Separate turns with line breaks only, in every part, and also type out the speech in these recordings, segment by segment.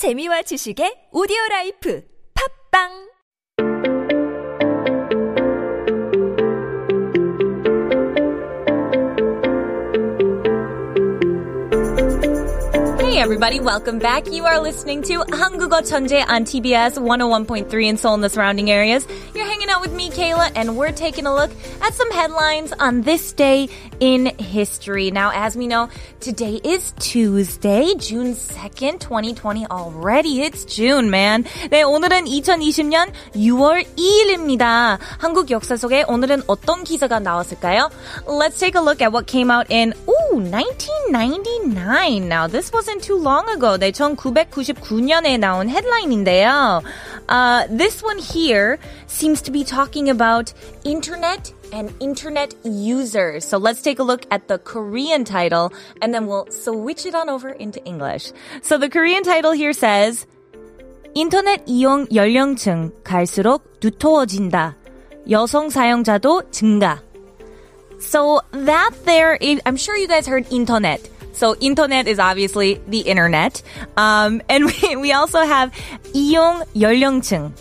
재미와 지식의 오디오 라이프. 팝빵
Hey everybody, welcome back. You are listening to 한국어 천재 on TBS 101.3 in Seoul and the surrounding areas. You're hanging out with me, Kayla, and we're taking a look at some headlines on this day in history. Now, as we know, today is Tuesday, June 2nd, 2020 already. It's June, man. 네, 오늘은 2020년 6월 2일입니다. 한국 역사 속에 오늘은 어떤 기사가 나왔을까요? Let's take a look at what came out in, ooh, 1999. Now, this wasn't too long ago. 네, 1999년에 나온 headline인데요. Uh, this one here seems to be talking about internet and internet users. So let's take a look at the Korean title and then we'll switch it on over into English. So the Korean title here says, 인터넷 이용 연령층 갈수록 두터워진다. 여성 사용자도 증가. So that there, is, I'm sure you guys heard internet. So internet is obviously the internet. Um, and we, we also have 이용 연령층.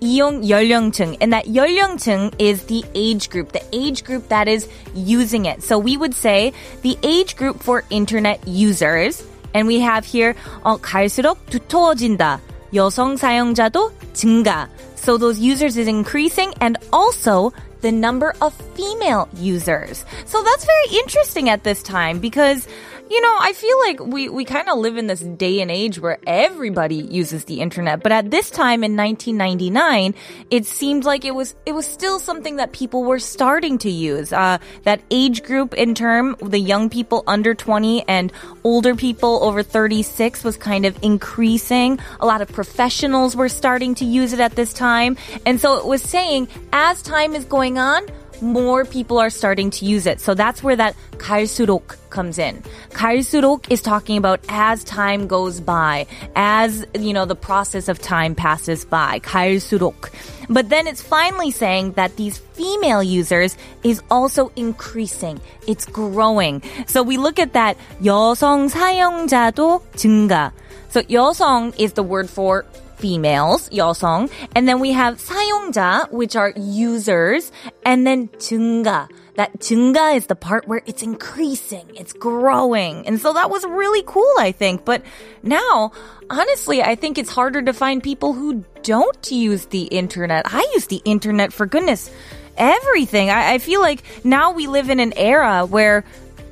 이용 연령층. And that 연령층 is the age group, the age group that is using it. So we would say the age group for internet users. And we have here, 어, 갈수록 두터워진다. 여성 사용자도 증가. So those users is increasing and also the number of female users. So that's very interesting at this time because you know, I feel like we, we kind of live in this day and age where everybody uses the internet. But at this time in 1999, it seemed like it was, it was still something that people were starting to use. Uh, that age group in term, the young people under 20 and older people over 36 was kind of increasing. A lot of professionals were starting to use it at this time. And so it was saying as time is going on, more people are starting to use it. So that's where that 갈수록 comes in. 갈수록 is talking about as time goes by, as, you know, the process of time passes by. 갈수록. But then it's finally saying that these female users is also increasing. It's growing. So we look at that 여성 사용자도 증가. So 여성 is the word for females, 여성. And then we have 사용자, which are users. And then 증가. That 증가 is the part where it's increasing, it's growing. And so that was really cool, I think. But now, honestly, I think it's harder to find people who don't use the internet. I use the internet for goodness everything. I, I feel like now we live in an era where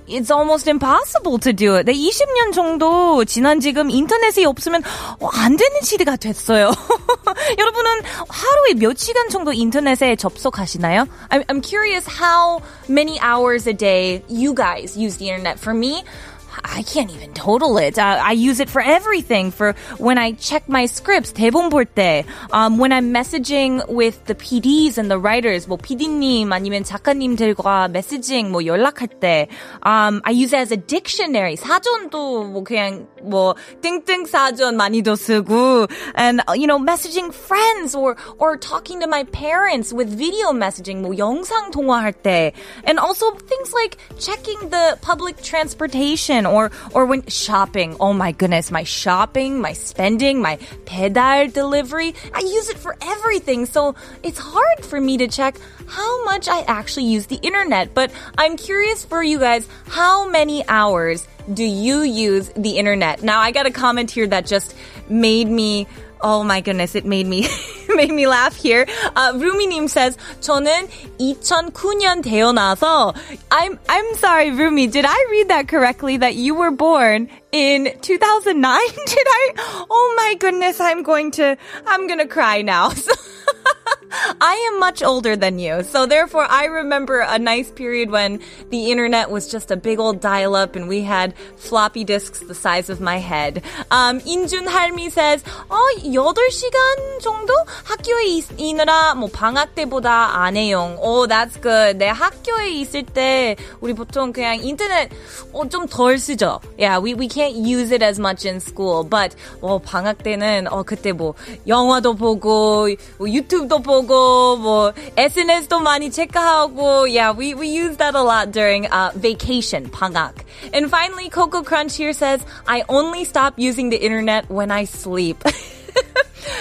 it's almost impossible to do it. 네, 20년 정도 지난 지금 인터넷이 없으면 안 되는 시대가 됐어요. 여러분은 하루에 몇 시간 정도 인터넷에 접속하시나요? I'm, I'm curious how many hours a day you guys use the internet. For me, I can't even total it. Uh, I use it for everything. For when I check my scripts, 대본 볼 때, um, when I'm messaging with the PDs and the writers, 뭐 PD님 아니면 작가님들과 메시징 뭐 연락할 때, um, I use it as a dictionary. 사전도 뭐 그냥 뭐 띵띵 사전 많이도 쓰고, and you know, messaging friends or or talking to my parents with video messaging, 뭐 영상 통화할 때, and also things like checking the public transportation or or when shopping. Oh my goodness, my shopping, my spending, my pedal delivery. I use it for everything. So it's hard for me to check how much I actually use the internet. But I'm curious for you guys, how many hours do you use the internet? Now I got a comment here that just made me Oh my goodness, it made me made me laugh here. Uh, 루미님 says 저는 2009년 태어나서 I'm I'm sorry, Rumi. Did I read that correctly? That you were born in 2009? Did I? Oh my goodness, I'm going to I'm gonna cry now. I am much older than you, so therefore I remember a nice period when the internet was just a big old dial-up and we had floppy disks the size of my head. Um, 인준 할미 says, 어, 8시간 정도 학교에 있느라 뭐 방학 때보다 안 해요. Oh, that's good. 내 학교에 있을 때 우리 보통 그냥 인터넷 어, 좀덜 쓰죠. Yeah, we, we can't use it as much in school, but 어, 방학 때는 어, 그때 뭐 영화도 보고 뭐 유튜브도 보고 하고 뭐 SNS도 많이 체크하고 yeah, we we use that a lot during uh, vacation 방학. And finally, Coco Crunch here says, "I only stop using the internet when I sleep."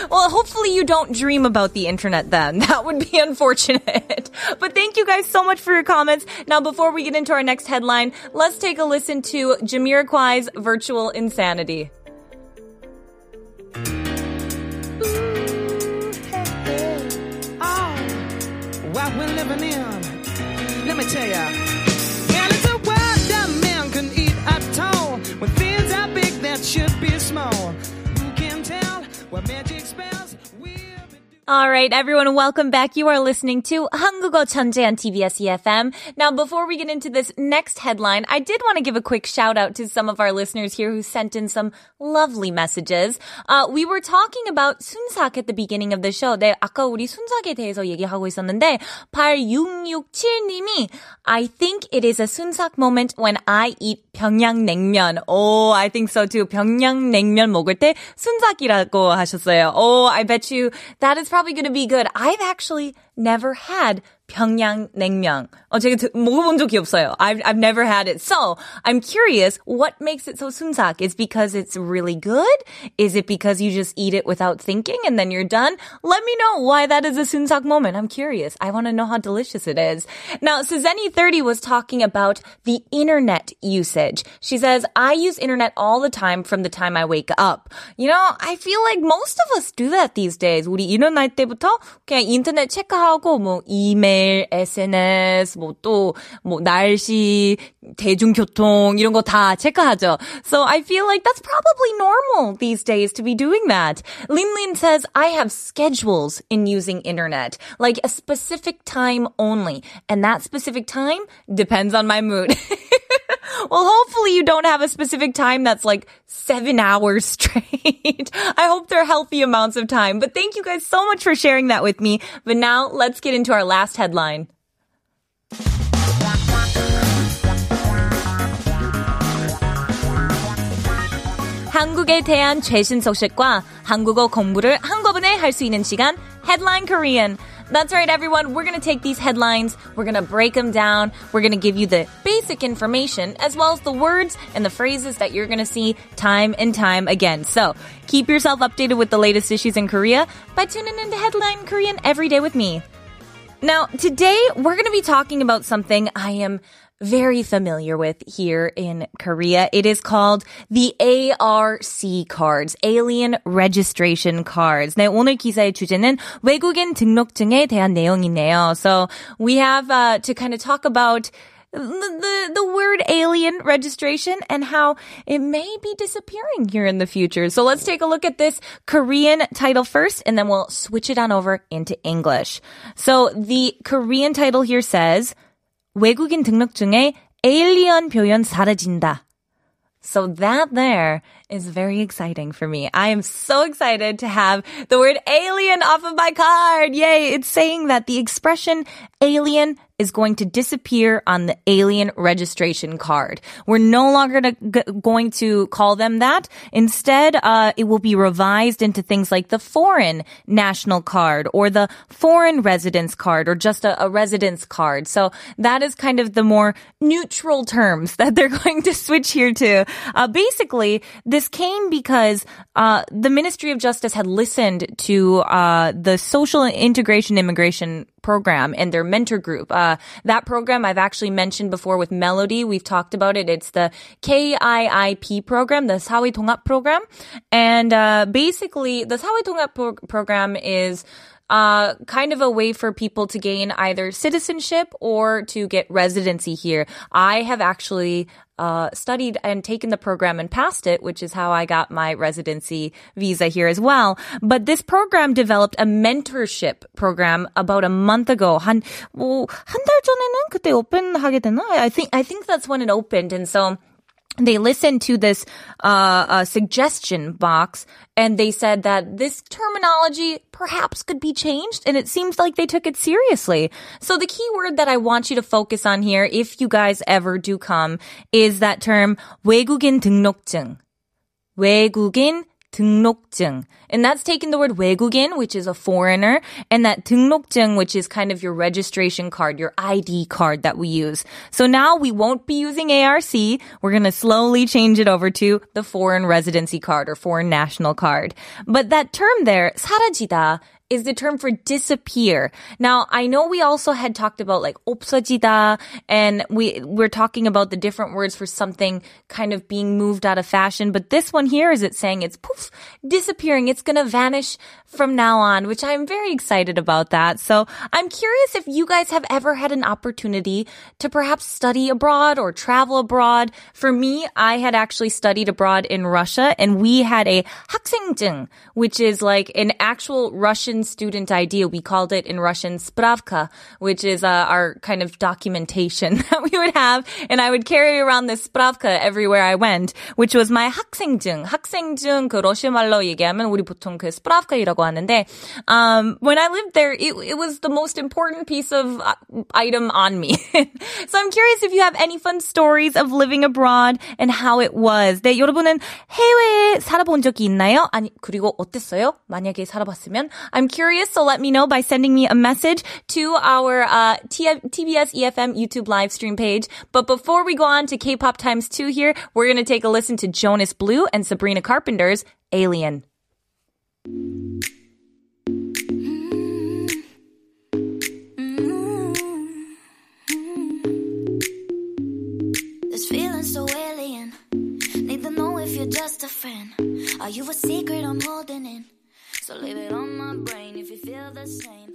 Well, hopefully you don't dream about the internet then. That would be unfortunate. But thank you guys so much for your comments. Now, before we get into our next headline, let's take a listen to Jamiroquai's Virtual Insanity.
We're living in. Let me tell ya. All
right, everyone, welcome back. You are listening to 한국어 천재 on TBS EFM. Now, before we get into this next headline, I did want to give a quick shout out to some of our listeners here who sent in some lovely messages. Uh, we were talking about 순삭 at the beginning of the show. 네, 아까 우리 순삭에 대해서 얘기하고 있었는데 8667님이 I think it is a 순삭 moment when I eat 평양냉면. Oh, I think so too. 평양냉면 먹을 때 순삭이라고 하셨어요. Oh, I bet you that is probably going to be good. I've actually never had 평양냉면. 어, 제가 드- 먹어본 적이 없어요. I've, I've never had it. So, I'm curious, what makes it so 순삭? Is because it's really good? Is it because you just eat it without thinking and then you're done? Let me know why that is a 순삭 moment. I'm curious. I want to know how delicious it is. Now, Suzanne30 was talking about the internet usage. She says, I use internet all the time from the time I wake up. You know, I feel like most of us do that these days. 우리 일어날 때부터 그냥 인터넷 체크하고 뭐 이메일, SNS, 뭐 또 뭐 날씨, 대중교통 이런 거 다 체크하죠. So I feel like that's probably normal these days to be doing that. Lin Lin says I have schedules in using internet, like a specific time only, and that specific time depends on my mood. Well, hopefully you don't have a specific time that's like seven hours straight. I hope they're healthy amounts of time. But thank you guys so much for sharing that with me. But now let's get into our last headline. 한국에 대한 최신 소식과 한국어 공부를 한꺼번에 할 수 있는 시간 Headline Korean. That's right, everyone. We're going to take these headlines, we're going to break them down, we're going to give you the basic information as well as the words and the phrases that you're going to see time and time again. So keep yourself updated with the latest issues in Korea by tuning into Headline Korean every day with me. Now, today we're going to be talking about something I am very familiar with here in Korea. It is called the ARC cards, Alien Registration Cards. 네, 오늘 기사의 주제는 외국인 등록증에 대한 내용이네요. So we have uh, to kind of talk about the, the the word alien registration and how it may be disappearing here in the future. So let's take a look at this Korean title first and then we'll switch it on over into English. So the Korean title here says 외국인 등록증에 alien 표현 사라진다. So that there is very exciting for me. I am so excited to have the word alien off of my card. Yay. It's saying that the expression alien is going to disappear on the alien registration card. We're no longer to, g- going to call them that. Instead, uh, it will be revised into things like the foreign national card or the foreign residence card or just a, a residence card. So that is kind of the more neutral terms that they're going to switch here to. Uh, basically, this came because uh, the Ministry of Justice had listened to uh, the Social Integration Immigration program and their mentor group. Uh, that program I've actually mentioned before with Melody. We've talked about it. It's the KIIP program, the 사회 통합 program. And uh, basically, the 사회 통합 pro- program is uh, kind of a way for people to gain either citizenship or to get residency here. I have actually uh, studied and taken the program and passed it, which is how I got my residency visa here as well. But this program developed a mentorship program about a month ago. 한, 뭐, 한 달 전에는 그때 오픈하게 됐나? I think, I think that's when it opened. And so, they listened to this uh, uh, suggestion box and they said that this terminology perhaps could be changed and it seems like they took it seriously. So the key word that I want you to focus on here if you guys ever do come is that term 외국인 등록증. 외국인 등록증. And that's taking the word 외국인, which is a foreigner, and that 등록증, which is kind of your registration card, your ID card that we use. So now we won't be using ARC. We're going to slowly change it over to the foreign residency card or foreign national card. But that term there, 사라지다, is the term for disappear. Now, I know we also had talked about like 없어지다 and we we're talking about the different words for something kind of being moved out of fashion, but this one here is it saying it's poof disappearing. It's going to vanish from now on, which I'm very excited about that. So, I'm curious if you guys have ever had an opportunity to perhaps study abroad or travel abroad. For me, I had actually studied abroad in Russia and we had a 학생증, which is like an actual Russian student idea. We called it in Russian spravka, which is uh, our kind of documentation that we would have. And I would carry around this spravka everywhere I went, which was my 학생증. 학생증 그 러시아 말로 얘기하면 우리 보통 그 spravka이라고 하는데, um, when I lived there, it, it was the most important piece of uh, item on me. so I'm curious if you have any fun stories of living abroad and how it was. 네, 여러분은 해외에 살아본 적이 있나요? 아니, 그리고 어땠어요? 만약에 살아봤으면? I'm curious, so let me know by sending me a message to our uh, TBS EFM YouTube live stream page. But before we go on to K-pop times two here, we're going to take a listen to Jonas Blue and Sabrina Carpenter's Alien.
This feeling so alien. Need to know if you're just a friend. Are you a secret I'm holding in? So leave it on my brain if you feel the same.